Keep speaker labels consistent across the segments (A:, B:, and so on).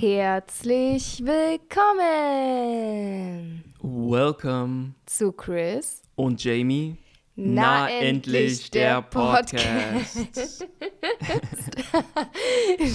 A: Herzlich willkommen
B: Welcome
A: zu Chris.
B: und Jamie.
A: Na, endlich der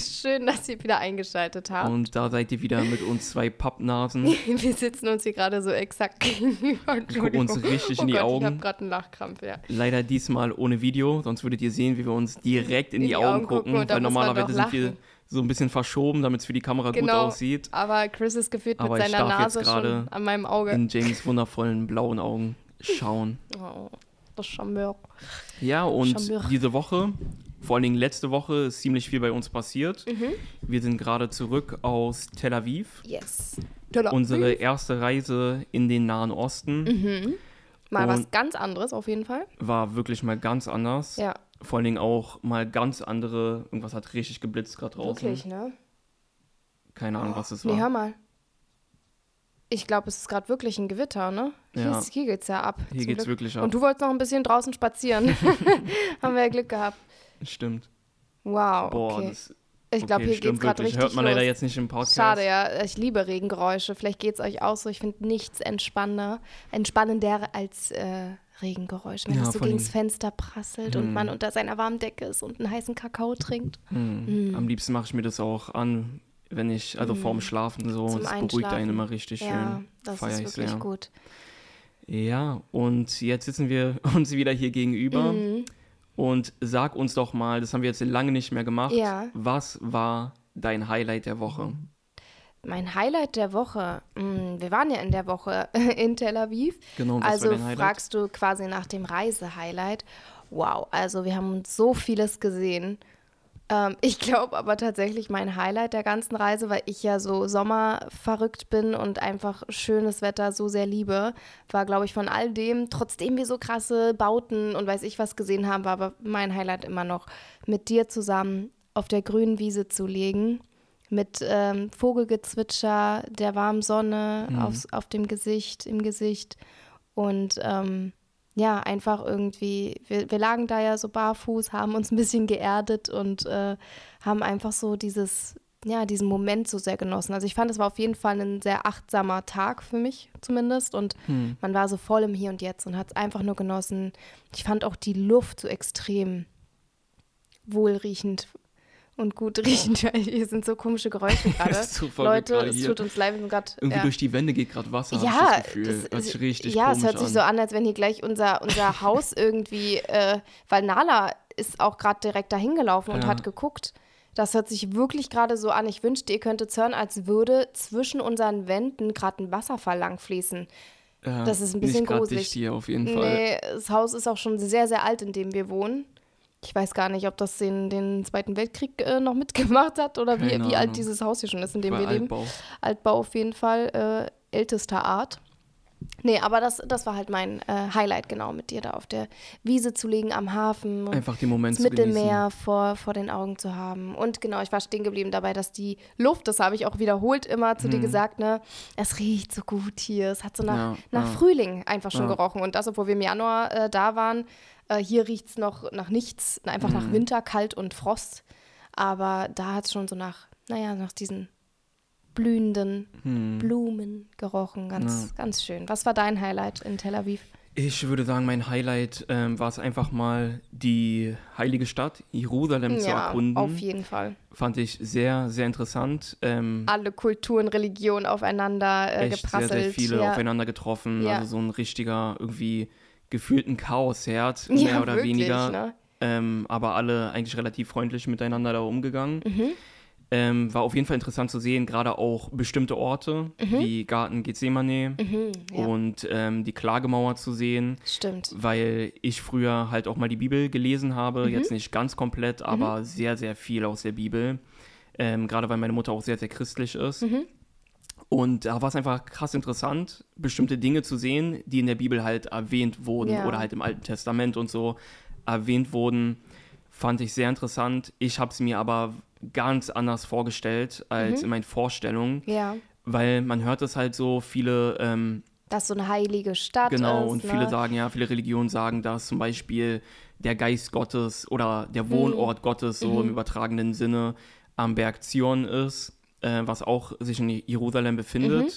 A: Schön, dass ihr wieder eingeschaltet habt.
B: Und da seid ihr wieder mit uns zwei Pappnasen.
A: Wir sitzen uns hier gerade so exakt gegenüber.
B: Wir gucken uns richtig
A: oh
B: in die
A: Gott,
B: Augen.
A: Ich habe gerade einen Lachkrampf, ja.
B: Leider diesmal ohne Video, sonst würdet ihr sehen, wie wir uns direkt in, die, Augen,
A: Augen gucken
B: gucken. weil normalerweise sind wir. So ein bisschen verschoben, damit es für die Kamera gut
A: Genau.
B: aussieht.
A: Aber Chris ist gefühlt
B: Aber
A: mit
B: ich
A: seiner Nase
B: gerade
A: schon an meinem Auge.
B: In James wundervollen blauen Augen schauen.
A: Oh, das Charmeur.
B: Ja, und
A: Charmeur.
B: diese Woche, vor allen Dingen letzte Woche, ist ziemlich viel bei uns passiert.
A: Mhm.
B: Wir sind gerade zurück aus Tel Aviv.
A: Yes.
B: Unsere erste Reise in den Nahen Osten.
A: Mhm. Mal was
B: Und-
A: ganz anderes auf jeden Fall.
B: war wirklich mal ganz anders.
A: Ja,
B: Vor allen Dingen auch mal ganz andere. Irgendwas hat richtig geblitzt gerade draußen.
A: wirklich, ne?
B: Keine Ahnung, was es
A: Nee, hör
B: war.
A: mal. Ich glaube, es ist gerade wirklich ein Gewitter, ne? Hier,
B: Ja.
A: ist, hier geht's ja ab.
B: Hier geht's
A: Glück.
B: wirklich ab.
A: Und du wolltest noch ein bisschen draußen spazieren. Haben wir ja Glück gehabt.
B: Stimmt.
A: Wow,
B: Boah,
A: okay.
B: das
A: ich glaube,
B: okay,
A: hier geht's gerade
B: wirklich.
A: richtig
B: Hört man
A: los.
B: leider jetzt nicht im Podcast.
A: Schade, ja. Ich liebe Regengeräusche. Vielleicht geht's euch auch so. Ich finde nichts entspannender, entspannender als äh, Regengeräusche. Wenn
B: Ja,
A: es so gegens
B: allem-
A: Fenster prasselt und
B: Hm.
A: man unter seiner warmen Decke ist und einen heißen Kakao trinkt.
B: Hm. Am liebsten mache ich mir das auch an, wenn ich, also vorm Schlafen so.
A: Hm. Zum
B: Das beruhigt einen immer richtig
A: Ja,
B: schön.
A: das
B: Feier
A: ist
B: ich
A: wirklich
B: sehr.
A: gut.
B: Ja, und jetzt sitzen wir uns wieder hier gegenüber.
A: Mhm.
B: Und sag uns doch mal, das haben wir jetzt lange nicht mehr gemacht.
A: Ja.
B: Was war dein Highlight der Woche?
A: Mein Highlight der Woche. Hm, wir waren ja in der Woche in Tel Aviv.
B: Genau,
A: also fragst du quasi nach dem Reisehighlight. Wow, also wir haben uns so vieles gesehen. Ähm, ich glaube aber tatsächlich mein Highlight der ganzen Reise, weil ich ja so sommerverrückt bin und einfach schönes Wetter so sehr liebe, war, glaube ich, von all dem, trotzdem wir so krasse Bauten und weiß ich was gesehen haben, war aber mein Highlight immer noch, mit dir zusammen auf der grünen Wiese zu legen mit ähm, Vogelgezwitscher, der warmen Sonne
B: Mhm.
A: aufs, auf dem Gesicht, im Gesicht und ähm, ja, einfach irgendwie, wir, wir lagen da ja so barfuß, haben uns ein bisschen geerdet und äh, haben einfach so dieses, ja, diesen Moment so sehr genossen. Also ich fand, es war auf jeden Fall ein sehr achtsamer Tag für mich zumindest und
B: Hm.
A: man war so voll im Hier und Jetzt und hat es einfach nur genossen. Ich fand auch die Luft so extrem wohlriechend und gut riechend. Hier sind so komische Geräusche gerade.
B: Das
A: Leute, es tut uns leid, wir sind gerade.
B: Irgendwie
A: Ja.
B: durch die Wände geht gerade Wasser,
A: Ja,
B: ich das Gefühl.
A: das
B: sich richtig
A: ja, es hört sich
B: an.
A: so an, als wenn hier gleich unser, unser Haus irgendwie, äh, weil Nala ist auch gerade direkt dahin gelaufen und
B: Ja.
A: hat geguckt. Das hört sich wirklich gerade so an. Ich wünschte, ihr könntet es hören, als würde zwischen unseren Wänden gerade ein Wasserfall langfließen.
B: Ja,
A: das ist ein bisschen
B: nicht
A: gruselig.
B: dicht hier auf jeden Fall.
A: Nee, das Haus ist auch schon sehr, sehr alt, in dem wir wohnen. Ich weiß gar nicht, ob das den, den Zweiten Weltkrieg äh, noch mitgemacht hat oder wie, wie alt dieses Haus hier schon ist, in dem
B: Bei
A: wir leben.
B: Altbau.
A: Altbau auf jeden Fall, äh, ältester Art. Nee, aber das, das war halt mein äh, Highlight, genau, mit dir da auf der Wiese zu liegen am Hafen
B: Einfach den Moment
A: das. Mittelmeer vor, vor den Augen zu haben. Und genau, ich war stehen geblieben dabei, dass die Luft, das habe ich auch wiederholt immer zu dir gesagt, ne, es riecht so gut hier. Es hat so nach,
B: Ja,
A: nach
B: ja.
A: Frühling einfach schon
B: Ja.
A: gerochen. Und das, obwohl wir im Januar äh, da waren, äh, hier riecht es noch nach nichts, einfach
B: Mhm.
A: nach Winter, Kalt und Frost. Aber da hat es schon so nach, naja, nach diesen blühenden
B: Hm.
A: Blumen gerochen. Ganz, ganz schön. Was war dein Highlight in Tel Aviv?
B: Ich würde sagen, mein Highlight ähm, war es einfach mal, die heilige Stadt Jerusalem zu
A: ja,
B: erkunden.
A: auf jeden Fall.
B: Fand ich sehr, sehr interessant. Ähm,
A: Alle Kulturen, Religionen aufeinander äh,
B: echt
A: geprasselt.
B: sehr, sehr viele
A: ja.
B: aufeinander getroffen.
A: Ja.
B: Also so ein richtiger, irgendwie gefühlten Chaosherd,
A: Ja,
B: mehr oder
A: wirklich,
B: weniger.
A: Ne?
B: Ähm, aber alle eigentlich relativ freundlich miteinander da umgegangen.
A: Mhm.
B: Ähm, war auf jeden Fall interessant zu sehen, gerade auch bestimmte Orte wie Garten Gethsemane
A: Mhm, ja.
B: und ähm, die Klagemauer zu sehen,
A: Stimmt.
B: weil ich früher halt auch mal die Bibel gelesen habe,
A: Mhm.
B: jetzt nicht ganz komplett, aber sehr, sehr viel aus der Bibel. Ähm, gerade weil meine Mutter auch sehr, sehr christlich ist.
A: Mhm.
B: Und da war es einfach krass interessant, bestimmte Dinge zu sehen, die in der Bibel halt erwähnt wurden
A: Ja.
B: oder halt im Alten Testament und so erwähnt wurden. Fand ich sehr interessant. Ich habe es mir aber ganz anders vorgestellt als
A: Mhm.
B: in meinen Vorstellungen,
A: Ja.
B: weil man hört es halt so, viele ähm,
A: Dass so eine heilige Stadt
B: Genau,
A: ist.
B: und
A: ne?
B: viele sagen ja, viele Religionen sagen, dass zum Beispiel der Geist Gottes oder der Wohnort Gottes so
A: Mhm.
B: im übertragenen Sinne am Berg Zion ist. Äh, was auch sich in Jerusalem befindet.
A: Mhm.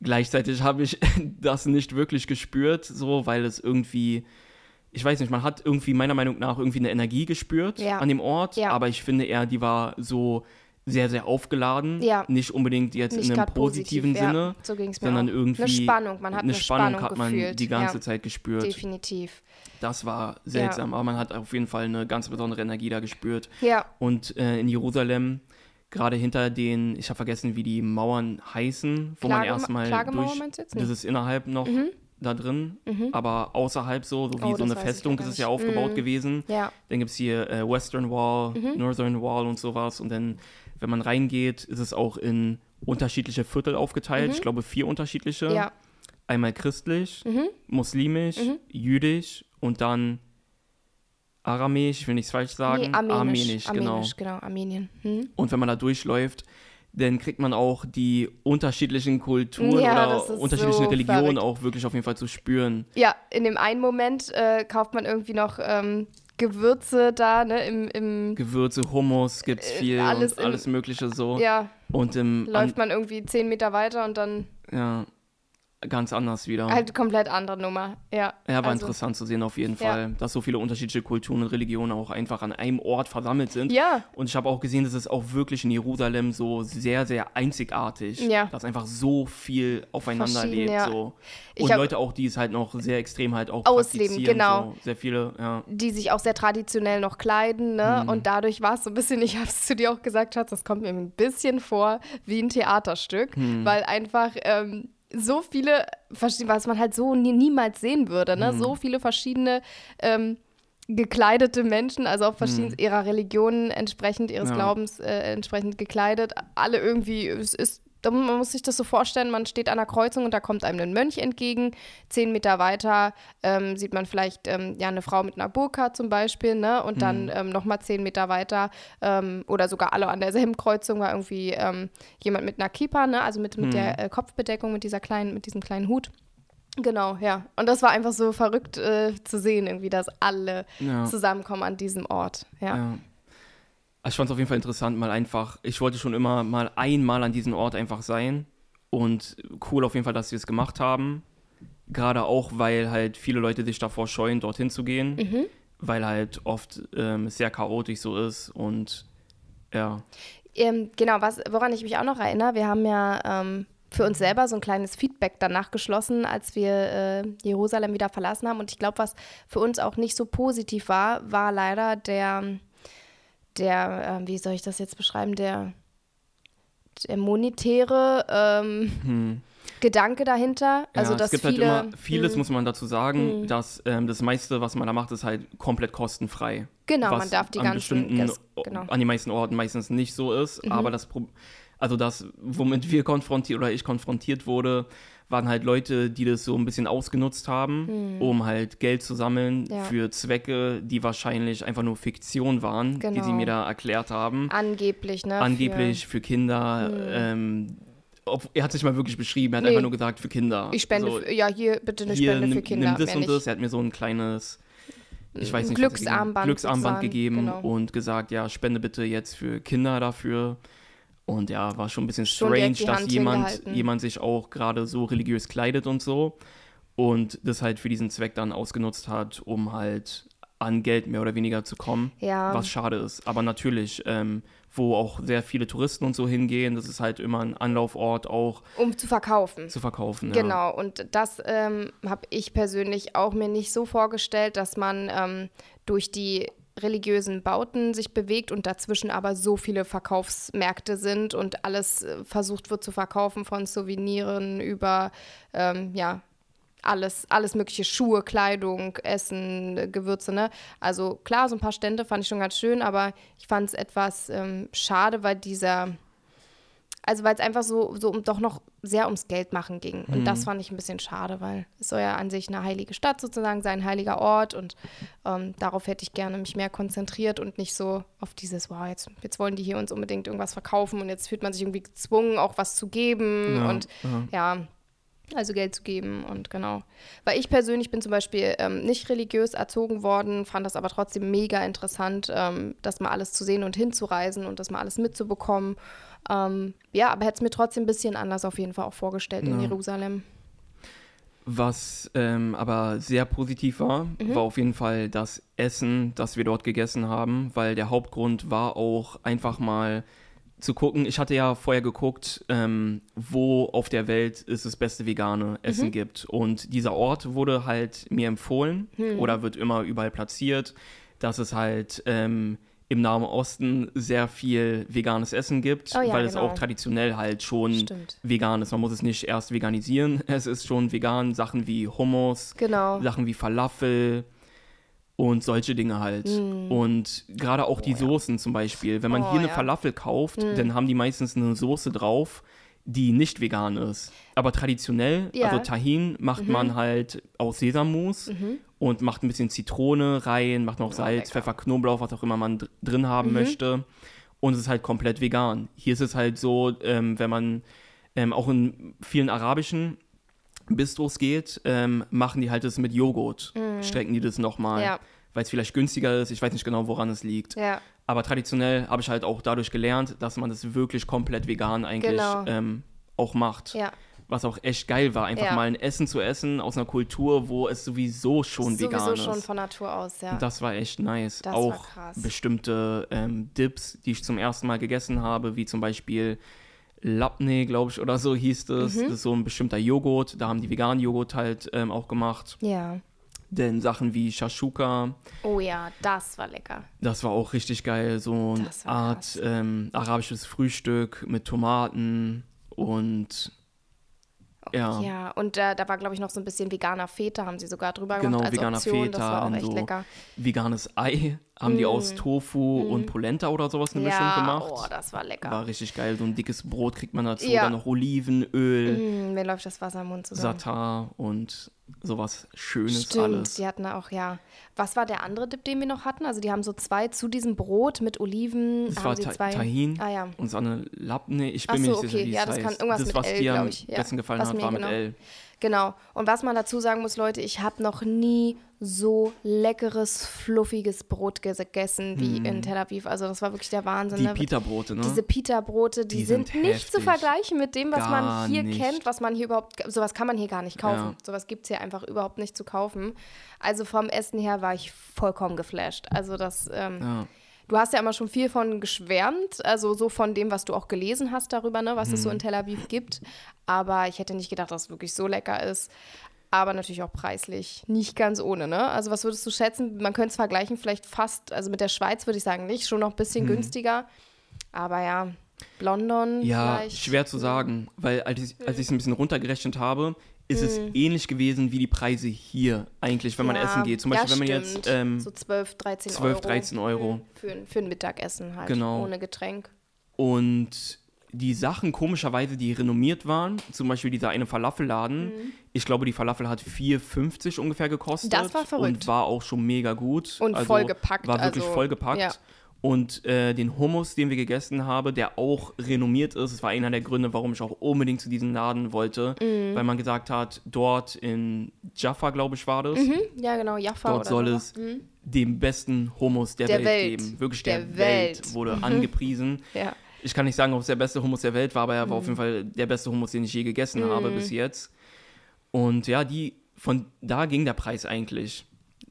B: Gleichzeitig habe ich das nicht wirklich gespürt, so, weil es irgendwie, ich weiß nicht, man hat irgendwie meiner Meinung nach irgendwie eine Energie gespürt
A: Ja.
B: an dem Ort,
A: Ja.
B: aber ich finde eher, die war so sehr, sehr aufgeladen.
A: Ja.
B: Nicht unbedingt jetzt
A: Nicht
B: in einem positiven
A: positiv,
B: Sinne,
A: so ging es mir
B: sondern
A: auch.
B: irgendwie
A: Eine Spannung, man hat eine,
B: eine Spannung, hat man
A: gefühlt.
B: die ganze Zeit gespürt.
A: Definitiv.
B: Das war seltsam, aber man hat auf jeden Fall eine ganz besondere Energie da gespürt.
A: Ja,
B: Und äh, in Jerusalem, gerade hinter den, ich habe vergessen, wie die Mauern heißen, wo man
A: Klage-
B: erstmal
A: Klagemauer
B: durch, das ist innerhalb noch da drin, aber außerhalb so, so wie
A: Oh,
B: so eine Festung ist es ja aufgebaut
A: Mhm.
B: gewesen.
A: Ja,
B: Dann gibt es hier äh, Western Wall, Northern Wall und sowas. Und dann, wenn man reingeht, ist es auch in unterschiedliche Viertel aufgeteilt. Ich glaube, vier unterschiedliche.
A: ja.
B: Einmal christlich,
A: Mhm.
B: muslimisch, jüdisch und dann aramäisch, ich will nichts falsch sagen.
A: Nee, armenisch.
B: armenisch, genau.
A: Armenisch, genau, Armenien. Hm?
B: Und wenn man da durchläuft, dann kriegt man auch die unterschiedlichen Kulturen
A: Ja,
B: oder unterschiedlichen
A: so
B: Religionen
A: verrückt.
B: auch wirklich auf jeden Fall zu spüren.
A: Ja, in dem einen Moment äh, kauft man irgendwie noch ähm, Gewürze da, ne, im, im
B: Gewürze, Hummus gibt's
A: Äh,
B: viel
A: alles
B: und alles Mögliche so.
A: ja,
B: Und im
A: läuft man irgendwie zehn Meter weiter und dann
B: an, ja, ganz anders wieder.
A: halt komplett andere Nummer. Ja,
B: ja, war
A: also,
B: interessant zu sehen auf jeden
A: Ja.
B: Fall, dass so viele unterschiedliche Kulturen und Religionen auch einfach an einem Ort versammelt sind.
A: Ja,
B: Und ich habe auch gesehen, dass es auch wirklich in Jerusalem so sehr, sehr einzigartig,
A: Ja.
B: dass einfach so viel aufeinander lebt.
A: ja.
B: So. Und
A: hab-
B: Leute auch, die es halt noch sehr extrem halt auch
A: Ausleben, genau.
B: So. Sehr viele, ja.
A: die sich auch sehr traditionell noch kleiden, ne?
B: Mhm.
A: Und dadurch war es so ein bisschen, ich habe es zu dir auch gesagt, Schatz, das kommt mir ein bisschen vor wie ein Theaterstück,
B: Mhm.
A: weil einfach ähm, so viele, verschiedene- was man halt so nie, niemals sehen würde, ne?
B: Mhm.
A: So viele verschiedene ähm, gekleidete Menschen, also auch verschieden ihrer Religionen entsprechend, ihres
B: Mhm. Ja.
A: Glaubens äh, entsprechend gekleidet, alle irgendwie, es ist man muss sich das so vorstellen, man steht an einer Kreuzung und da kommt einem ein Mönch entgegen. Zehn Meter weiter ähm, sieht man vielleicht ähm, ja, eine Frau mit einer Burka zum Beispiel, ne? Und dann ähm, nochmal zehn Meter weiter ähm, oder sogar alle an derselben Kreuzung war irgendwie ähm, jemand mit einer Kippa, ne? Also mit, mit der äh, Kopfbedeckung, mit dieser kleinen, mit diesem kleinen Hut. Genau, ja. Und das war einfach so verrückt äh, zu sehen, irgendwie, dass alle
B: Ja.
A: zusammenkommen an diesem Ort. Ja.
B: Ja. Ich fand es auf jeden Fall interessant, mal einfach, ich wollte schon immer mal einmal an diesem Ort einfach sein. Und cool auf jeden Fall, dass sie es gemacht haben. Gerade auch, weil halt viele Leute sich davor scheuen, dorthin zu gehen.
A: Mhm.
B: Weil halt oft ähm, sehr chaotisch so ist. Und ja.
A: Ähm, genau, was, woran ich mich auch noch erinnere, wir haben ja ähm, für uns selber so ein kleines Feedback danach geschlossen, als wir äh, Jerusalem wieder verlassen haben. Und ich glaube, was für uns auch nicht so positiv war, war leider der, der, äh, wie soll ich das jetzt beschreiben, der, der monetäre ähm,
B: Hm.
A: Gedanke dahinter. Also,
B: ja,
A: dass
B: es gibt
A: viele,
B: halt immer, vieles
A: Hm,
B: muss man dazu sagen, dass ähm, das meiste, was man da macht, ist halt komplett kostenfrei.
A: Genau, man darf die
B: an
A: ganzen, das, genau.
B: an den meisten Orten meistens nicht so ist. Aber das, also das, womit wir konfrontiert oder ich konfrontiert wurde, waren halt Leute, die das so ein bisschen ausgenutzt haben, um halt Geld zu sammeln.
A: Ja.
B: für Zwecke, die wahrscheinlich einfach nur Fiktion waren, die
A: Genau.
B: sie mir da erklärt haben.
A: angeblich, ne?
B: Angeblich für, Kinder. Ähm, ob, er hat sich mal wirklich beschrieben, er hat
A: Nee.
B: einfach nur gesagt für Kinder.
A: Für, ich spende,
B: So,
A: für, ja, hier bitte eine
B: hier,
A: Spende
B: nimm,
A: für Kinder.
B: nimm das und
A: nicht.
B: das. Er hat mir so ein kleines, ich weiß nicht,
A: Glücksarmband
B: Glücksarmband gegeben
A: genau.
B: und gesagt, ja, spende bitte jetzt für Kinder dafür. Und ja, war schon ein bisschen strange, dass
A: Hand
B: jemand, jemand sich auch gerade so religiös kleidet und so und das halt für diesen Zweck dann ausgenutzt hat, um halt an Geld mehr oder weniger zu kommen,
A: Ja.
B: was schade ist. Aber natürlich, ähm, wo auch sehr viele Touristen und so hingehen, das ist halt immer ein Anlaufort auch
A: Um zu verkaufen.
B: zu verkaufen. Ja.
A: Genau, und das ähm, habe ich persönlich auch mir nicht so vorgestellt, dass man ähm, durch die religiösen Bauten sich bewegt und dazwischen aber so viele Verkaufsmärkte sind und alles äh, versucht wird zu verkaufen, von Souveniren über, ähm, ja, alles, alles mögliche, Schuhe, Kleidung, Essen, äh, Gewürze, ne? Also klar, so ein paar Stände fand ich schon ganz schön, aber ich fand es etwas ähm, schade, weil dieser, also weil es einfach so, so um, doch noch sehr ums Geld machen ging. Und das fand ich ein bisschen schade, weil es soll ja an sich eine heilige Stadt sozusagen sein, ein heiliger Ort und ähm, darauf hätte ich gerne mich mehr konzentriert und nicht so auf dieses, wow, jetzt, jetzt wollen die hier uns unbedingt irgendwas verkaufen und jetzt fühlt man sich irgendwie gezwungen, auch was zu geben
B: Ja,
A: und
B: ja.
A: ja, also Geld zu geben und genau. Weil ich persönlich bin zum Beispiel ähm, nicht religiös erzogen worden, fand das aber trotzdem mega interessant, ähm, das mal alles zu sehen und hinzureisen und das mal alles mitzubekommen. Ähm, ja, aber hätte es mir trotzdem ein bisschen anders auf jeden Fall auch vorgestellt in
B: Ja.
A: Jerusalem.
B: Was ähm, aber sehr positiv war,
A: Mhm.
B: war auf jeden Fall das Essen, das wir dort gegessen haben, weil der Hauptgrund war auch einfach mal zu gucken. Ich hatte ja vorher geguckt, ähm, wo auf der Welt es das beste vegane Essen
A: Mhm.
B: gibt. Und dieser Ort wurde halt mir empfohlen
A: Hm.
B: oder wird immer überall platziert, dass es halt ähm, im Nahen Osten sehr viel veganes Essen gibt,
A: Oh ja,
B: weil es
A: genau.
B: auch traditionell halt schon
A: Stimmt.
B: vegan ist. Man muss es nicht erst veganisieren. Es ist schon vegan. Sachen wie Hummus,
A: Genau.
B: Sachen wie Falafel und solche Dinge halt. Und gerade auch die
A: Mm. Oh, ja.
B: Soßen zum Beispiel. Wenn man
A: Oh,
B: hier eine
A: ja.
B: Falafel kauft,
A: Mm.
B: dann haben die meistens eine Soße drauf, die nicht vegan ist. Aber traditionell,
A: Ja.
B: also Tahin, macht
A: Mhm.
B: man halt aus Sesammus
A: Mhm.
B: Und macht ein bisschen Zitrone rein, macht noch
A: Oh,
B: Salz,
A: lecker.
B: Pfeffer, Knoblauch, was auch immer man dr drin haben
A: Mhm.
B: möchte. Und es ist halt komplett vegan. Hier ist es halt so, ähm, wenn man ähm, auch in vielen arabischen Bistros geht, ähm, machen die halt das mit Joghurt. Strecken die das nochmal,
A: Mhm. Ja,
B: weil es vielleicht günstiger ist. Ich weiß nicht genau, woran es liegt.
A: ja.
B: Aber traditionell habe ich halt auch dadurch gelernt, dass man das wirklich komplett vegan eigentlich
A: Genau.
B: ähm, auch macht.
A: Ja,
B: Was auch echt geil war, einfach
A: Ja.
B: mal ein Essen zu essen aus einer Kultur, wo es sowieso schon vegan
A: sowieso
B: ist.
A: schon von Natur aus, ja.
B: Und Das war echt nice.
A: Das war
B: auch
A: krass.
B: bestimmte ähm, Dips, die ich zum ersten Mal gegessen habe, wie zum Beispiel Labne, glaube ich, oder so hieß es.
A: Mhm.
B: Das ist so ein bestimmter Joghurt. Da haben die veganen Joghurt halt ähm, auch gemacht.
A: Ja.
B: Denn Sachen wie Shashuka,
A: Oh ja, das war lecker.
B: das war auch richtig geil. So eine
A: Das
B: Art ähm, arabisches Frühstück mit Tomaten und ja,
A: Ja, und äh, da war, glaube ich, noch so ein bisschen veganer Feta, haben sie sogar drüber
B: Genau,
A: gemacht als
B: veganer
A: Option. Das
B: Feta,
A: war auch echt
B: so
A: lecker.
B: veganes Ei haben die aus Tofu und Polenta oder sowas eine Mischung
A: Mm. ja,
B: gemacht.
A: oh, das war lecker.
B: War richtig geil. So ein dickes Brot kriegt man dazu.
A: Ja.
B: Dann noch Olivenöl,
A: Mm, mir läuft das Wasser im Mund zusammen.
B: Satar und sowas Schönes
A: Stimmt,
B: alles.
A: die hatten auch, ja. Was war der andere Dip, den wir noch hatten? Also die haben so zwei zu diesem Brot mit Oliven.
B: Das
A: haben
B: war
A: sie
B: Ta
A: zwei.
B: Tahin
A: Ah ja.
B: und so eine Labne. Ich bin mir
A: so,
B: nicht sicher,
A: okay.
B: wie
A: Ja,
B: es
A: das
B: heißt.
A: kann irgendwas
B: das,
A: mit
B: was
A: L,
B: dir am
A: ich.
B: Besten gefallen
A: Was
B: hat,
A: mir
B: war mit
A: genau-
B: L.
A: Genau. Und was man dazu sagen muss, Leute, ich habe noch nie so leckeres, fluffiges Brot gegessen wie in Tel Aviv. Also das war wirklich der Wahnsinn.
B: Hm. Die
A: ne?
B: Pita-Brote, ne?
A: Diese Pita-Brote, die,
B: Die
A: sind,
B: sind
A: nicht zu
B: heftig.
A: vergleichen mit dem, was
B: Gar
A: man hier
B: nicht.
A: kennt, was man hier überhaupt, sowas kann man hier gar nicht kaufen.
B: Ja.
A: Sowas gibt es hier einfach überhaupt nicht zu kaufen. Also vom Essen her war ich vollkommen geflasht. Also das, ähm,
B: ja.
A: du hast ja immer schon viel von geschwärmt, also so von dem, was du auch gelesen hast darüber, ne, was es
B: Mhm.
A: so in Tel Aviv gibt. Aber ich hätte nicht gedacht, dass es wirklich so lecker ist. Aber natürlich auch preislich nicht ganz ohne, ne? Also was würdest du schätzen? Man könnte es vergleichen, vielleicht fast, also mit der Schweiz würde ich sagen nicht, schon noch ein bisschen günstiger. Aber ja, London
B: Ja,
A: vielleicht.
B: schwer zu sagen, weil als ich es ein bisschen runtergerechnet habe, ist es
A: Hm.
B: ähnlich gewesen wie die Preise hier eigentlich, wenn man
A: Ja,
B: essen geht. Zum
A: ja,
B: Beispiel, wenn man jetzt ähm,
A: so 12, 13
B: 12,
A: Euro.
B: 13 Euro.
A: Mhm. Für, für ein Mittagessen halt,
B: Genau.
A: ohne Getränk.
B: Und die Sachen, komischerweise, die renommiert waren, zum Beispiel dieser eine Falafelladen, ich glaube, die Falafel hat 4,50 ungefähr gekostet.
A: Mhm. Das war verrückt.
B: Und war auch schon mega gut.
A: Und
B: also,
A: vollgepackt,
B: War wirklich
A: also,
B: vollgepackt.
A: ja.
B: Und äh, den Hummus, den wir gegessen haben, der auch renommiert ist, das war einer der Gründe, warum ich auch unbedingt zu diesem Laden wollte,
A: Mhm.
B: weil man gesagt hat, dort in Jaffa, glaube ich, war das,
A: Mhm, ja, genau, Jaffa
B: dort soll
A: so.
B: es den besten Hummus der,
A: Der
B: Welt,
A: Welt.
B: geben. Wirklich
A: Der
B: der,
A: Welt. Mhm.
B: Welt. wurde angepriesen.
A: Ja.
B: Ich kann nicht sagen, ob es der beste Hummus der Welt war, aber er war auf
A: Mhm.
B: jeden Fall der beste Hummus, den ich je gegessen habe bis jetzt. Und ja, die, von da ging der Preis eigentlich.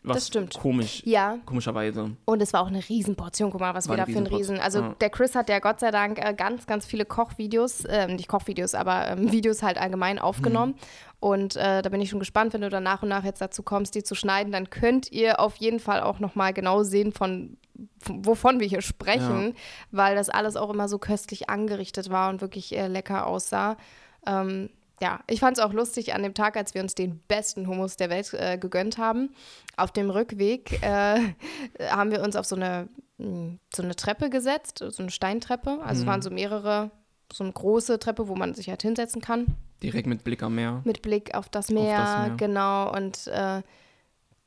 B: Was
A: Das stimmt.
B: komisch,
A: Ja,
B: komischerweise.
A: und es war auch eine Riesenportion. Guck mal, was
B: War
A: wir da für einen Riesen. Also
B: ja.
A: der Chris hat ja Gott sei Dank äh, ganz, ganz viele Kochvideos, ähm, nicht Kochvideos, aber ähm, Videos halt allgemein aufgenommen.
B: Mhm.
A: Und äh, da bin ich schon gespannt, wenn du dann nach und nach jetzt dazu kommst, die zu schneiden, dann könnt ihr auf jeden Fall auch nochmal genau sehen, von wovon wir hier sprechen, weil das alles auch immer so köstlich angerichtet war und wirklich äh, lecker aussah. Ähm, ja, ich fand es auch lustig an dem Tag, als wir uns den besten Hummus der Welt äh, gegönnt haben. Auf dem Rückweg äh, haben wir uns auf so eine, mh, so eine Treppe gesetzt, so eine Steintreppe. Also es waren so mehrere, so eine große Treppe, wo man sich halt hinsetzen kann,
B: Direkt mit Blick am Meer.
A: mit Blick auf das Meer.
B: das Meer.
A: Genau. Und äh,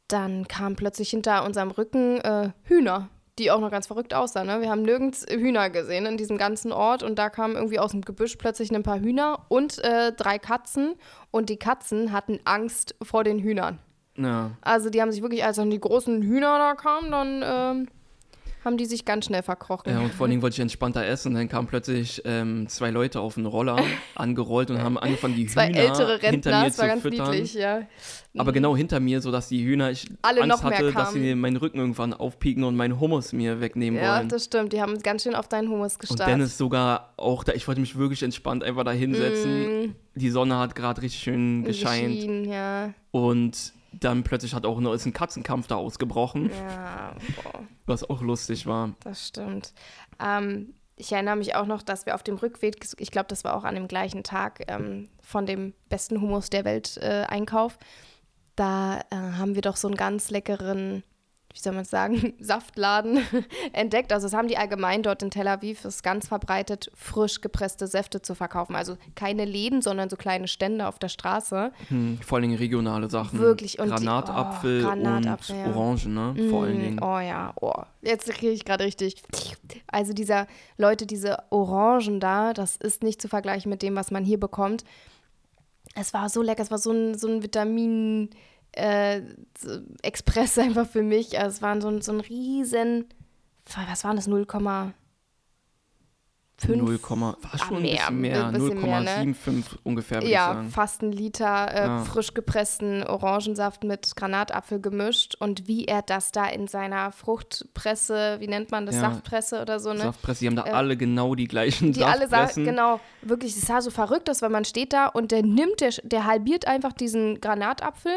A: dann kam plötzlich hinter unserem Rücken äh, Hühner, die auch noch ganz verrückt aussahen. Ne? Wir haben nirgends Hühner gesehen in diesem ganzen Ort und da kamen irgendwie aus dem Gebüsch plötzlich ein paar Hühner und äh, drei Katzen und die Katzen hatten Angst vor den Hühnern.
B: Ja.
A: Also die haben sich wirklich, als dann die großen Hühner da kamen, dann ähm, haben die sich ganz schnell verkrochen.
B: Ja, und vor allen Dingen wollte ich entspannter essen und dann kamen plötzlich ähm, zwei Leute auf einen Roller angerollt und haben angefangen, die
A: Zwei
B: Hühner
A: ältere
B: hinter
A: Rentner,
B: mir
A: das war
B: zu
A: ganz
B: füttern.
A: niedlich, ja.
B: Aber genau hinter mir, sodass die Hühner, ich
A: Alle
B: Angst hatte, dass sie meinen Rücken irgendwann aufpieken und meinen Hummus mir wegnehmen
A: Ja,
B: wollen.
A: das stimmt. Die haben ganz schön auf deinen Hummus
B: Und
A: gestarrt.
B: Dennis sogar auch da, ich wollte mich wirklich entspannt einfach da hinsetzen.
A: Mm,
B: Die Sonne hat gerade richtig schön gescheint.
A: geschienen, ja.
B: Und dann plötzlich hat auch ist ein Katzenkampf da ausgebrochen,
A: Ja, boah,
B: was auch lustig war.
A: das stimmt. Ähm, ich erinnere mich auch noch, dass wir auf dem Rückweg, ich glaube, das war auch an dem gleichen Tag, ähm, von dem besten Hummus der Welt äh, Einkauf, da äh, haben wir doch so einen ganz leckeren, wie soll man es sagen, Saftladen entdeckt. Also das haben die allgemein dort in Tel Aviv, ist ganz verbreitet, frisch gepresste Säfte zu verkaufen. Also keine Läden, sondern so kleine Stände auf der Straße.
B: Hm, vor allen Dingen regionale Sachen.
A: Wirklich, und die-
B: Granatapfel,
A: oh, Granatapfel,
B: und
A: ja.
B: Orangen, ne? Vor allen
A: Mm,
B: Dingen.
A: Oh ja, oh. Jetzt kriege ich gerade richtig. Also dieser, Leute, diese Orangen da, das ist nicht zu vergleichen mit dem, was man hier bekommt. Es war so lecker, es war so ein, so ein Vitamin äh, Express einfach für mich. Also es waren so ein, so ein riesen, was waren das, 0,5?
B: 0, war schon ein
A: mehr, ein bisschen mehr, ne?
B: 0,75 ungefähr, würde ich
A: Ja,
B: sagen.
A: fast ein Liter äh,
B: Ja.
A: frisch gepressten Orangensaft mit Granatapfel gemischt und wie er das da in seiner Fruchtpresse, wie nennt man das,
B: Ja.
A: Saftpresse oder so, ne?
B: Saftpresse, die haben da
A: Äh,
B: alle genau die gleichen
A: Die alle genau, wirklich, es sah so verrückt aus, weil man steht da und der nimmt, der, der halbiert einfach diesen Granatapfel,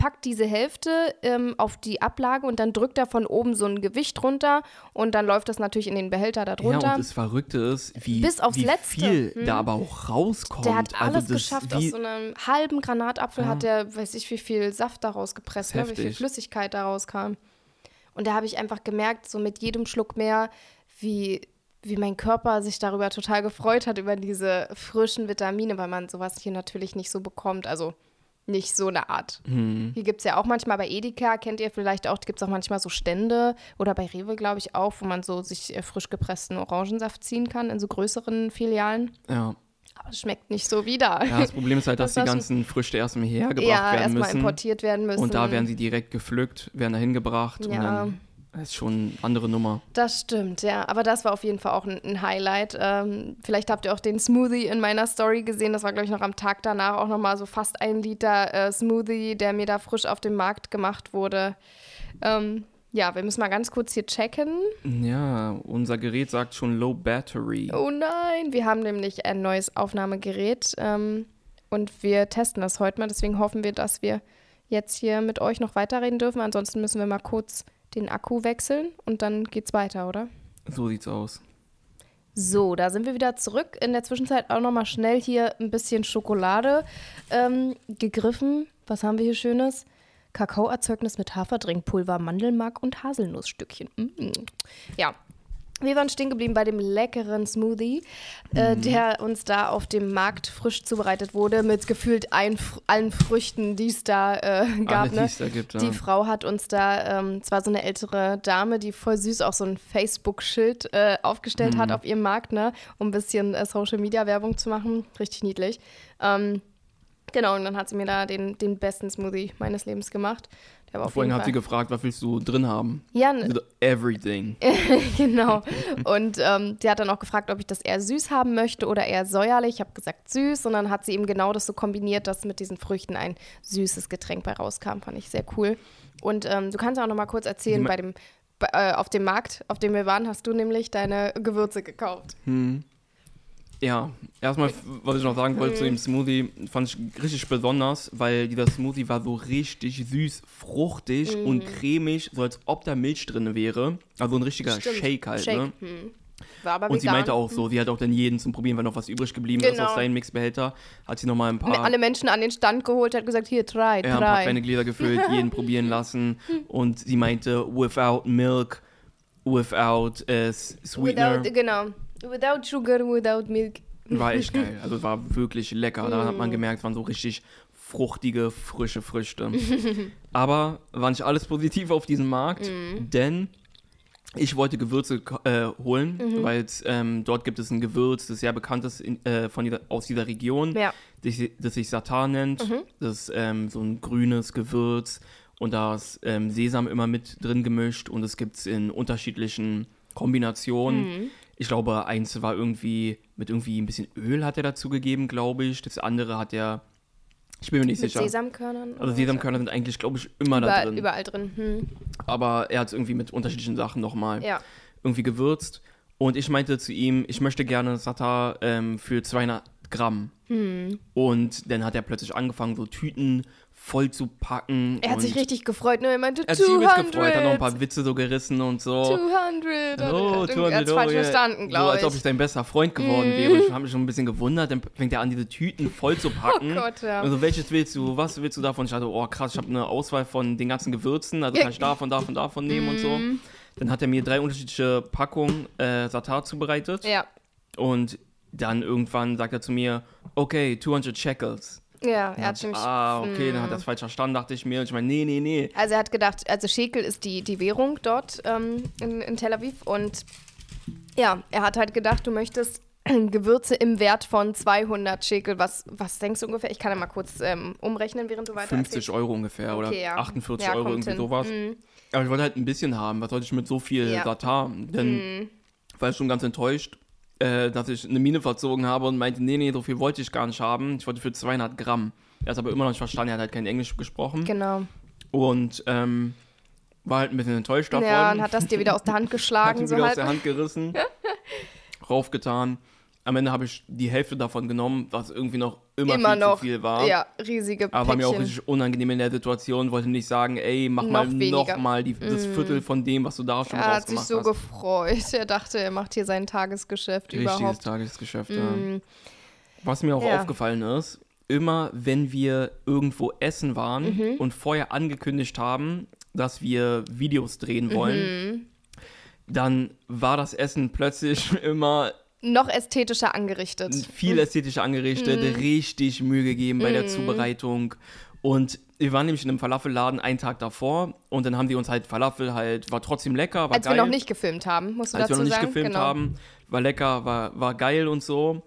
A: packt diese Hälfte ähm, auf die Ablage und dann drückt er von oben so ein Gewicht runter und dann läuft das natürlich in den Behälter da
B: Ja,
A: drunter.
B: und das Verrückte ist, wie,
A: Bis aufs
B: wie
A: Letzte.
B: viel
A: Hm.
B: da aber auch rauskommt.
A: der hat alles
B: also
A: geschafft. Aus so einem halben Granatapfel
B: Ja.
A: hat der, weiß ich, wie viel Saft daraus gepresst, ne? wie viel. Flüssigkeit daraus kam. Und da habe ich einfach gemerkt, so mit jedem Schluck mehr, wie, wie mein Körper sich darüber total gefreut hat, über diese frischen Vitamine, weil man sowas hier natürlich nicht so bekommt. Also nicht so eine Art.
B: hm,
A: Hier gibt es ja auch manchmal bei Edeka, kennt ihr vielleicht auch, gibt es auch manchmal so Stände oder bei Rewe, glaube ich, auch, wo man so sich äh, frisch gepressten Orangensaft ziehen kann in so größeren Filialen.
B: ja.
A: Aber es schmeckt nicht so wieder.
B: ja, das Problem ist halt, dass
A: Das
B: die ganzen Früchte erstmal hierher gebracht
A: ja,
B: werden
A: erstmal
B: müssen.
A: importiert werden müssen.
B: Und da werden sie direkt gepflückt, werden dahin gebracht und
A: Ja.
B: dann das ist schon eine andere Nummer.
A: Das stimmt, ja. Aber das war auf jeden Fall auch ein, ein Highlight. Ähm, vielleicht habt ihr auch den Smoothie in meiner Story gesehen. Das war, glaube ich, noch am Tag danach auch nochmal so fast ein Liter äh, Smoothie, der mir da frisch auf dem Markt gemacht wurde. Ähm, ja, wir müssen mal ganz kurz hier checken.
B: Ja, unser Gerät sagt schon Low Battery.
A: Oh nein, wir haben nämlich ein neues Aufnahmegerät ähm, und wir testen das heute mal. Deswegen hoffen wir, dass wir jetzt hier mit euch noch weiterreden dürfen. Ansonsten müssen wir mal kurz den Akku wechseln und dann geht's weiter, oder?
B: So sieht's aus.
A: So, da sind wir wieder zurück. In der Zwischenzeit auch noch mal schnell hier ein bisschen Schokolade ähm, gegriffen. Was haben wir hier Schönes? Kakaoerzeugnis mit Haferdrinkpulver, Mandelmark und Haselnussstückchen. Mm. Ja, wir waren stehen geblieben bei dem leckeren Smoothie, äh,
B: Mhm.
A: der uns da auf dem Markt frisch zubereitet wurde, mit gefühlt ein, allen Früchten, die es da äh, gab. Ne?
B: da gibt, ja.
A: Die Frau hat uns da, ähm, zwar so eine ältere Dame, die voll süß auch so ein Facebook-Schild äh, aufgestellt hat
B: Mhm.
A: auf ihrem Markt, ne, um ein bisschen äh, Social-Media-Werbung zu machen. Richtig niedlich. Ähm, genau, und dann hat sie mir da den, den besten Smoothie meines Lebens gemacht. Der war auf
B: Vorhin hat sie gefragt, was willst du drin haben?
A: Ja, n-
B: Everything.
A: genau. Und ähm, die hat dann auch gefragt, ob ich das eher süß haben möchte oder eher säuerlich. Ich habe gesagt süß und dann hat sie eben genau das so kombiniert, dass mit diesen Früchten ein süßes Getränk bei rauskam. Fand ich sehr cool. Und ähm, du kannst auch noch mal kurz erzählen, bei dem, bei, äh, auf dem Markt, auf dem wir waren, hast du nämlich deine Gewürze gekauft.
B: Hm. Ja, erstmal, was ich noch sagen wollte zu dem Smoothie, fand ich richtig besonders, weil dieser Smoothie war so richtig süß, fruchtig und cremig, so als ob da Milch drin wäre. Also ein richtiger
A: Stimmt.
B: Shake halt,
A: Shake.
B: ne?
A: Hm. War aber
B: Und sie meinte auch so, sie hat auch dann jeden zum Probieren, wenn noch was übrig geblieben ist
A: Genau.
B: aus seinem Mixbehälter, hat sie nochmal ein paar,
A: Alle Menschen an den Stand geholt, hat gesagt, hier, drei,
B: ja, ein paar kleine Gläser gefüllt, jeden probieren lassen. Und sie meinte, without milk, without äh, Sweetener.
A: Without, genau. Without sugar, without milk.
B: War echt geil. Also war wirklich lecker. Da hat
A: Mm.
B: man gemerkt, es waren so richtig fruchtige, frische Früchte. Aber war nicht alles positiv auf diesem Markt,
A: Mm.
B: denn ich wollte Gewürze äh, holen,
A: Mhm.
B: weil ähm, dort gibt es ein Gewürz, das sehr bekannt ist in, äh, von dieser, aus dieser Region,
A: Ja.
B: das, das sich Satan nennt.
A: Mhm.
B: Das ist ähm, so ein grünes Gewürz. und da ist ähm, Sesam immer mit drin gemischt und es gibt es in unterschiedlichen Kombinationen.
A: Mhm.
B: Ich glaube, eins war irgendwie mit irgendwie ein bisschen Öl hat er dazu gegeben, glaube ich. Das andere hat er, ich bin mir nicht
A: Mit
B: sicher.
A: Sesamkörnern.
B: Also Sesamkörner sind eigentlich, glaube ich, immer da
A: Überall,
B: drin.
A: überall drin. Hm.
B: Aber er hat es irgendwie mit unterschiedlichen Sachen nochmal
A: Ja.
B: irgendwie gewürzt. Und ich meinte zu ihm, ich möchte gerne Satar ähm, für 200 Gramm.
A: Hm.
B: Und dann hat er plötzlich angefangen, so Tüten voll zu packen.
A: Er hat sich richtig gefreut, ne? Er meinte,
B: Er hat sich übelst
A: 200.
B: gefreut, hat noch ein paar Witze so gerissen und so.
A: 200.
B: Oh,
A: er
B: 200
A: hat es falsch
B: oh,
A: verstanden,
B: So,
A: glaube
B: als
A: ich.
B: ob ich sein bester Freund geworden wäre. Und ich habe mich schon ein bisschen gewundert. Dann fängt er an, diese Tüten voll zu packen.
A: Oh Gott, ja.
B: Also, welches willst du? Was willst du davon? Ich dachte, oh krass, ich habe eine Auswahl von den ganzen Gewürzen. Also kann ich davon, davon, davon nehmen und so.
A: Mhm.
B: Dann hat er mir drei unterschiedliche Packungen äh, Satar zubereitet.
A: Ja.
B: Und dann irgendwann sagt er zu mir, okay, 200 Shekels.
A: Ja, er hat
B: Ich,
A: nämlich.
B: ah, okay, dann hat er das falsch verstanden, dachte ich mir. Und ich meine, nee, nee, nee.
A: Also er hat gedacht, also Shekel ist die, die Währung dort ähm, in, in Tel Aviv und ja, er hat halt gedacht, du möchtest Gewürze im Wert von 200 Shekel. Was, was denkst du ungefähr? Ich kann ja mal kurz ähm, umrechnen, während du weiter
B: 50 Euro ungefähr oder
A: Okay, ja.
B: 48
A: Ja,
B: Euro, irgendwie
A: hin.
B: sowas.
A: Mhm.
B: Aber ich wollte halt ein bisschen haben. Was sollte ich mit so viel
A: Ja.
B: Satar? Dann
A: Mhm.
B: war ich schon ganz enttäuscht, äh, dass ich eine Mine verzogen habe und meinte, nee, nee, so viel wollte ich gar nicht haben. Ich wollte für 200 Gramm. Er hat aber immer noch nicht verstanden, er hat halt kein Englisch gesprochen.
A: Genau.
B: Und ähm, war halt ein bisschen enttäuscht davon.
A: Ja, und hat das dir wieder aus der Hand
B: hat
A: geschlagen.
B: ihn
A: so
B: wieder
A: halt.
B: aus der Hand gerissen, raufgetan. Am Ende habe ich die Hälfte davon genommen, was irgendwie noch immer,
A: Immer
B: viel
A: noch.
B: zu viel war.
A: Ja, riesige
B: Aber war mir auch
A: Päckchen.
B: richtig unangenehm in der Situation, wollte nicht sagen, ey, mach
A: Noch
B: mal
A: weniger.
B: noch mal die, das Viertel von dem, was du da schon
A: Er hat sich
B: rausgemacht
A: so
B: hast.
A: gefreut. Er dachte, er macht hier sein Tagesgeschäft
B: Richtiges
A: überhaupt.
B: Tagesgeschäft, ja.
A: Mm,
B: Was mir auch
A: Ja.
B: aufgefallen ist, immer wenn wir irgendwo essen waren
A: Mhm.
B: und vorher angekündigt haben, dass wir Videos drehen wollen,
A: Mhm.
B: dann war das Essen plötzlich immer
A: Noch ästhetischer angerichtet.
B: viel ästhetischer angerichtet,
A: Mhm.
B: richtig Mühe gegeben bei der Zubereitung. Und wir waren nämlich in einem Falafelladen einen Tag davor und dann haben die uns halt Falafel halt, war trotzdem lecker, war
A: Als
B: geil.
A: wir noch nicht gefilmt haben, musst du
B: als wir
A: dazu
B: noch nicht
A: sagen.
B: gefilmt
A: genau.
B: haben, war lecker, war, war geil und so.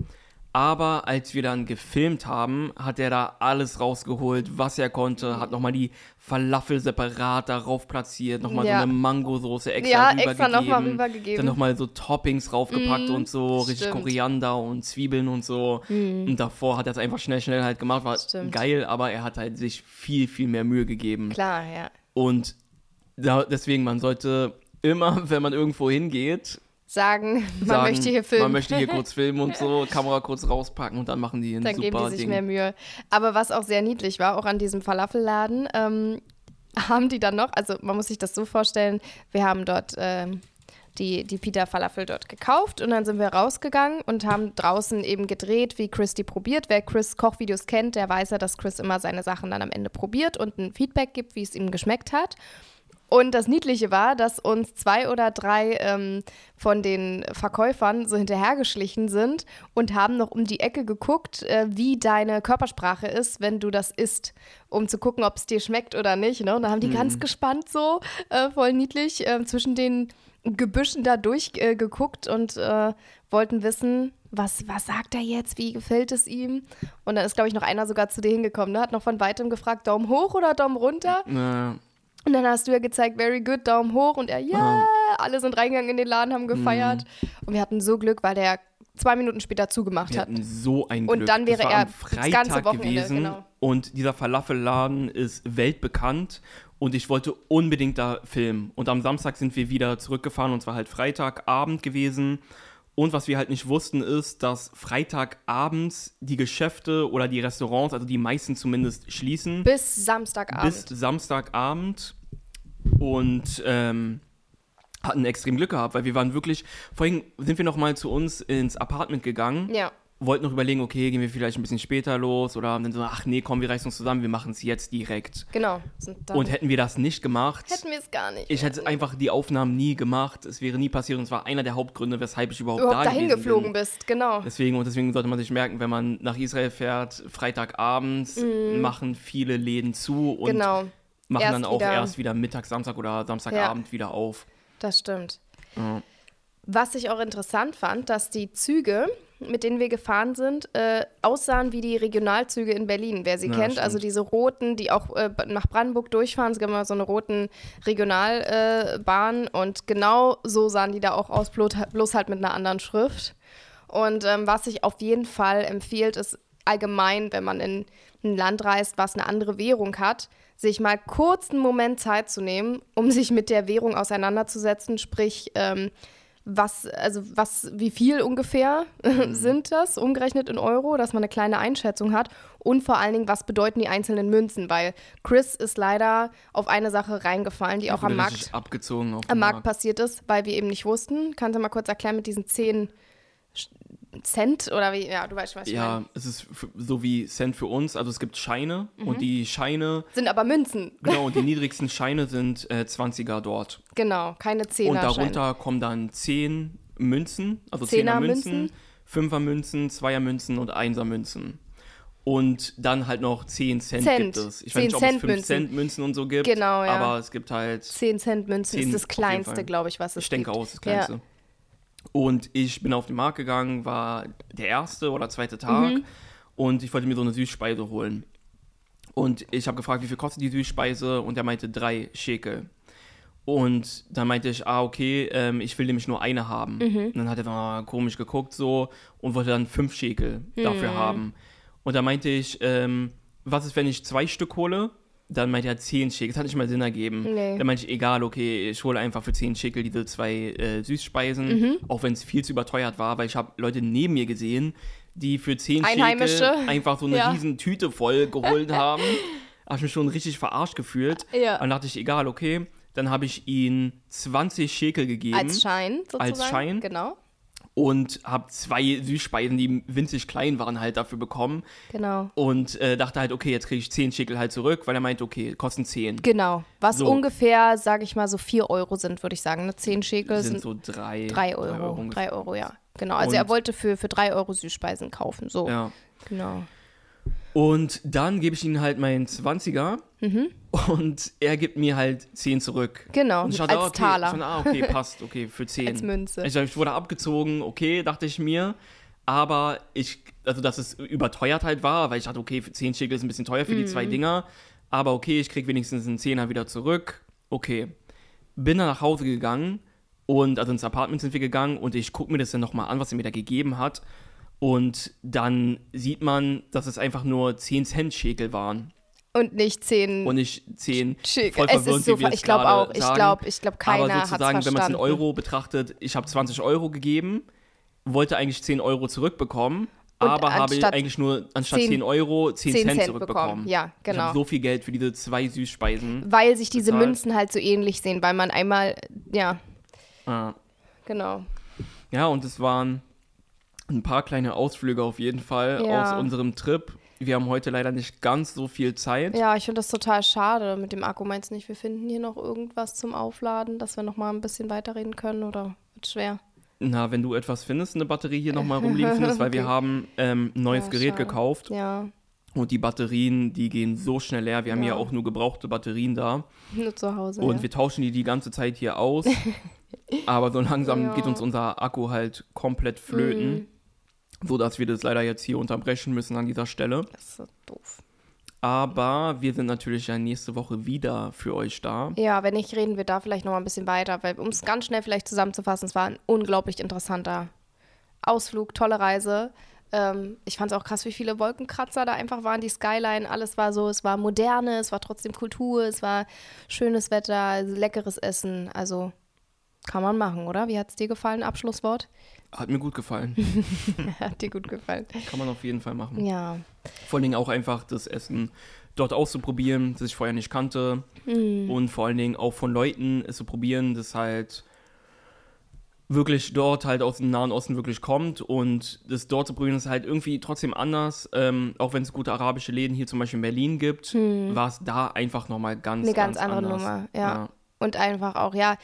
B: Aber als wir dann gefilmt haben, hat er da alles rausgeholt, was er konnte, hat nochmal die Falafel separat darauf platziert, nochmal
A: Ja.
B: so eine Mangosoße extra
A: Ja,
B: rübergegeben.
A: extra nochmal rübergegeben.
B: Dann nochmal so Toppings raufgepackt
A: Mm,
B: und so, richtig
A: stimmt. Mm.
B: Koriander und Zwiebeln und so. Und davor hat er es einfach schnell, schnell halt gemacht, war
A: Stimmt.
B: geil, aber er hat halt sich viel, viel mehr Mühe gegeben.
A: Klar, ja.
B: Und da, deswegen, man sollte immer, wenn man irgendwo hingeht,
A: Sagen, man
B: sagen,
A: möchte hier filmen.
B: Man möchte hier kurz filmen und so, Kamera kurz rauspacken und dann machen die ein
A: Dann
B: super
A: geben die sich
B: Ding.
A: mehr Mühe. Aber was auch sehr niedlich war, auch an diesem Falafelladen, ähm, haben die dann noch, also man muss sich das so vorstellen, wir haben dort ähm, die, die Pita Falafel dort gekauft und dann sind wir rausgegangen und haben draußen eben gedreht, wie Chris die probiert. Wer Chris Kochvideos kennt, der weiß ja, dass Chris immer seine Sachen dann am Ende probiert und ein Feedback gibt, wie es ihm geschmeckt hat. Und das Niedliche war, dass uns zwei oder drei ähm, von den Verkäufern so hinterhergeschlichen sind und haben noch um die Ecke geguckt, äh, wie deine Körpersprache ist, wenn du das isst, um zu gucken, ob es dir schmeckt oder nicht. Ne? Und da haben die ganz gespannt so, äh, voll niedlich, äh, zwischen den Gebüschen da durchgeguckt äh, geguckt und äh, wollten wissen, was, was sagt er jetzt, wie gefällt es ihm? Und dann ist, glaube ich, noch einer sogar zu dir hingekommen, ne? hat noch von weitem gefragt, Daumen hoch oder Daumen runter?
B: Äh,
A: Und dann hast du ja gezeigt, very good, Daumen hoch. Und er, ja, alle sind reingegangen in den Laden, haben gefeiert. Und wir hatten so Glück, weil der zwei Minuten später zugemacht
B: wir
A: hat.
B: so ein
A: Und
B: Glück.
A: dann wäre er
B: am
A: das
B: Freitag
A: ganze Wochenende,
B: gewesen
A: genau.
B: und dieser Falafelladen ist weltbekannt und ich wollte unbedingt da filmen. Und am Samstag sind wir wieder zurückgefahren und zwar halt Freitagabend gewesen. Und was wir halt nicht wussten, ist, dass Freitagabends die Geschäfte oder die Restaurants, also die meisten zumindest, schließen.
A: Bis Samstagabend.
B: bis Samstagabend und ähm, hatten extrem Glück gehabt, weil wir waren wirklich, vorhin sind wir noch mal zu uns ins Apartment gegangen,
A: ja,
B: wollten noch überlegen, okay, gehen wir vielleicht ein bisschen später los oder dann so, ach nee, komm, wir reißen uns zusammen, wir machen es jetzt direkt.
A: genau.
B: Und hätten wir das nicht gemacht,
A: hätten wir es gar nicht.
B: ich hätte einfach die Aufnahmen nie gemacht, es wäre nie passiert und es war einer der Hauptgründe, weshalb ich überhaupt,
A: überhaupt
B: da
A: dahin geflogen
B: bin.
A: bist, genau.
B: Deswegen, und deswegen sollte man sich merken, wenn man nach Israel fährt, Freitagabends machen viele Läden zu und
A: genau,
B: machen
A: Erst
B: dann auch
A: wieder-
B: erst wieder Mittag, Samstag oder Samstagabend wieder auf.
A: das stimmt.
B: Ja.
A: Was ich auch interessant fand, dass die Züge mit denen wir gefahren sind, äh, aussahen wie die Regionalzüge in Berlin, wer sie
B: Ja,
A: kennt.
B: stimmt.
A: Also diese roten, die auch äh, nach Brandenburg durchfahren. Es gibt immer so eine roten Regionalbahn äh, und genau so sahen die da auch aus, bloß, halt mit einer anderen Schrift. Und ähm, was sich auf jeden Fall empfiehlt, ist allgemein, wenn man in ein Land reist, was eine andere Währung hat, sich mal kurz einen Moment Zeit zu nehmen, um sich mit der Währung auseinanderzusetzen, sprich, ähm, was, also was, wie viel ungefähr sind das, umgerechnet in Euro, dass man eine kleine Einschätzung hat? Und vor allen Dingen, was bedeuten die einzelnen Münzen, weil Chris ist leider auf eine Sache reingefallen, die auch am Markt
B: abgezogen
A: am Markt passiert ist, weil wir eben nicht wussten. Kannst du mal kurz erklären mit diesen 10 Sch- Cent oder wie? Ja, du weißt schon, was ich meine.
B: Ja, es ist so wie Cent für uns. Also es gibt Scheine
A: Mhm.
B: und die Scheine,
A: Sind aber Münzen.
B: genau, und die niedrigsten Scheine sind äh, 20er dort.
A: Genau, keine
B: Und
A: Zehner.
B: darunter kommen dann 10 Münzen, also
A: Zehner
B: 10er Münzen,
A: Münzen.
B: 5er Münzen, 2er Münzen und 1er Münzen. Und dann halt noch 10 Cent,
A: Cent.
B: gibt es. Ich
A: 10
B: weiß nicht, ob es
A: Cent
B: 5
A: Münzen.
B: Cent Münzen und so gibt.
A: Genau, ja.
B: Aber es gibt halt
A: 10 Cent Münzen
B: 10
A: ist das kleinste, glaube ich, was es
B: Ich denke
A: gibt.
B: auch, das kleinste. Und ich bin auf den Markt gegangen, war der erste oder zweite Tag
A: Mhm.
B: und ich wollte mir so eine Süßspeise holen. Und ich habe gefragt, wie viel kostet die Süßspeise und er meinte drei Schekel. Und dann meinte ich, ah, okay, ähm, ich will nämlich nur eine haben.
A: Mhm.
B: Und dann hat er mal komisch geguckt so und wollte dann fünf Schekel dafür
A: Mhm.
B: haben. Und dann meinte ich, ähm, was ist, wenn ich zwei Stück hole? Dann meinte er zehn Schekel. Das hat nicht mal Sinn ergeben.
A: Nee.
B: Dann meinte ich, egal, okay, ich hole einfach für zehn Schekel diese zwei äh, Süßspeisen,
A: Mhm.
B: auch wenn es viel zu überteuert war, weil ich habe Leute neben mir gesehen, die für zehn
A: Einheimische.
B: Schekel einfach so eine
A: Ja.
B: riesen Tüte voll geholt haben. Habe ich mich schon richtig verarscht gefühlt.
A: Ja.
B: Dann dachte ich, egal, okay. Dann habe ich ihm 20 Schekel gegeben
A: Als Schein sozusagen.
B: Als Schein?
A: Genau.
B: Und habe zwei Süßspeisen, die winzig klein waren, halt dafür bekommen.
A: Genau.
B: Und äh, dachte halt, okay, jetzt kriege ich 10 Schekel halt zurück, weil er meinte, okay, kosten 10.
A: Genau. Was
B: So.
A: ungefähr, sage ich mal, so 4 Euro sind, würde ich sagen. Ne? 10 Schekel
B: sind
A: sind
B: so 3
A: 3 Euro. 3
B: ungefähr.
A: Euro, ja. Genau. Also
B: Und-
A: er wollte für, für 3 Euro Süßspeisen kaufen. So.
B: Ja.
A: Genau.
B: Und dann gebe ich ihm halt meinen 20er
A: Mhm.
B: und er gibt mir halt 10 zurück.
A: Genau.
B: Und ich
A: Als
B: dachte, ah, okay,
A: Taler.
B: Dachte, ah, okay, passt, okay, für 10.
A: Als Münze.
B: Ich, ich wurde abgezogen, okay, dachte ich mir. Aber ich, also dass es überteuert halt war, weil ich dachte, okay, für 10 Schickel ist ein bisschen teuer für die
A: Mhm.
B: zwei Dinger. Aber okay, ich krieg wenigstens einen Zehner wieder zurück. Okay. Bin dann nach Hause gegangen und, also ins Apartment sind wir gegangen und ich gucke mir das dann nochmal an, was er mir da gegeben hat. Und dann sieht man, dass es einfach nur 10 Cent Schäkel waren
A: Und nicht 10
B: und nicht 10
A: Schekel.
B: voll
A: Es ist so, ich glaube auch. Ich glaube, ich glaube, keiner
B: Aber sozusagen, wenn man es in. Euro betrachtet, ich habe 20 Euro gegeben, wollte eigentlich 10 Euro zurückbekommen, aber habe
A: anstatt
B: eigentlich nur anstatt
A: 10
B: 10, Euro 10,
A: 10
B: Cent,
A: Cent
B: zurückbekommen.
A: bekommen. Ja,
B: Ich
A: genau.
B: habe so viel Geld für diese zwei Süßspeisen.
A: Weil sich diese
B: bezahlt.
A: Münzen halt so ähnlich sehen, weil man einmal, ja,
B: Ah.
A: genau.
B: Ja, und es waren ein paar kleine Ausflüge auf jeden Fall
A: Ja.
B: aus unserem Trip. Wir haben heute leider nicht ganz so viel Zeit.
A: Ja, ich finde das total schade mit dem Akku. Meinst du nicht, wir finden hier noch irgendwas zum Aufladen, dass wir noch mal ein bisschen weiterreden können oder wird schwer?
B: Na, wenn du etwas findest, eine Batterie hier nochmal rumliegen findest, weil wir
A: Okay.
B: haben ähm, ein neues
A: Ja,
B: Gerät
A: schade.
B: gekauft
A: Ja,
B: und die Batterien, die gehen so schnell leer. Wir haben
A: Ja.
B: hier auch nur gebrauchte Batterien da.
A: nur zu Hause.
B: Und
A: ja.
B: wir tauschen die die ganze Zeit hier aus. aber so langsam
A: Ja.
B: geht uns unser Akku halt komplett flöten,
A: Mhm.
B: So dass wir das leider jetzt hier unterbrechen müssen an dieser Stelle.
A: Das ist so doof.
B: Aber wir sind natürlich ja nächste Woche wieder für euch da.
A: Ja, wenn nicht, reden wir da vielleicht noch mal ein bisschen weiter, weil um es ganz schnell vielleicht zusammenzufassen, es war ein unglaublich interessanter Ausflug, tolle Reise. Ähm, ich fand es auch krass, wie viele Wolkenkratzer da einfach waren, die Skyline, alles war so, es war moderne, es war trotzdem Kultur, es war schönes Wetter, leckeres Essen, also kann man machen, oder? Wie hat es dir gefallen, Abschlusswort?
B: Hat mir gut gefallen.
A: Hat dir gut gefallen.
B: Kann man auf jeden Fall machen.
A: Ja,
B: Vor allen Dingen auch einfach das Essen dort auszuprobieren, das ich vorher nicht kannte.
A: Hm.
B: Und vor allen Dingen auch von Leuten es zu probieren, das halt wirklich dort halt aus dem Nahen Osten wirklich kommt und das dort zu probieren ist halt irgendwie trotzdem anders, ähm, auch wenn es gute arabische Läden hier zum Beispiel in Berlin gibt, war es da einfach nochmal ganz,
A: Hm. eine ganz,
B: ganz
A: andere
B: anders.
A: Nummer, ja. Und einfach auch, ja,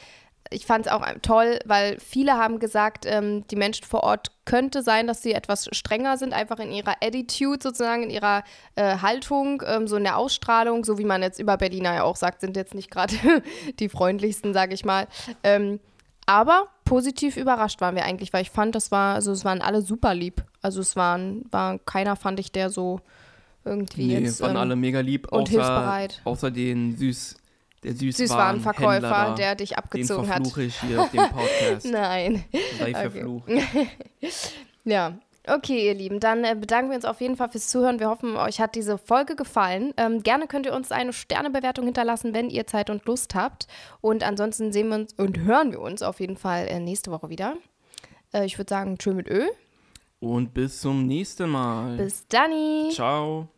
A: ich fand es auch toll, weil viele haben gesagt, ähm, die Menschen vor Ort könnte sein, dass sie etwas strenger sind, einfach in ihrer Attitude sozusagen, in ihrer äh, Haltung, ähm, so in der Ausstrahlung, so wie man jetzt über Berliner ja auch sagt, sind jetzt nicht gerade die freundlichsten, sage ich mal. Ähm, aber positiv überrascht waren wir eigentlich, weil ich fand, das war, also es waren alle super lieb. Also es waren, war keiner, fand ich, der so irgendwie
B: Nee,
A: jetzt.
B: waren
A: ähm,
B: alle mega lieb.
A: und
B: außer,
A: hilfsbereit.
B: Außer den Süß, der Süßwarenverkäufer,
A: der dich
B: den
A: abgezogen hat.
B: verfluche ich hier auf dem Podcast.
A: Nein.
B: Sei
A: Okay.
B: verflucht.
A: Ja. Okay, ihr Lieben, dann äh, bedanken wir uns auf jeden Fall fürs Zuhören. Wir hoffen, euch hat diese Folge gefallen. Ähm, gerne könnt ihr uns eine Sternebewertung hinterlassen, wenn ihr Zeit und Lust habt. Und ansonsten sehen wir uns und hören wir uns auf jeden Fall äh, nächste Woche wieder. Äh, ich würde sagen, tschö mit Ö.
B: Und bis zum nächsten Mal.
A: Bis dann.
B: Ciao.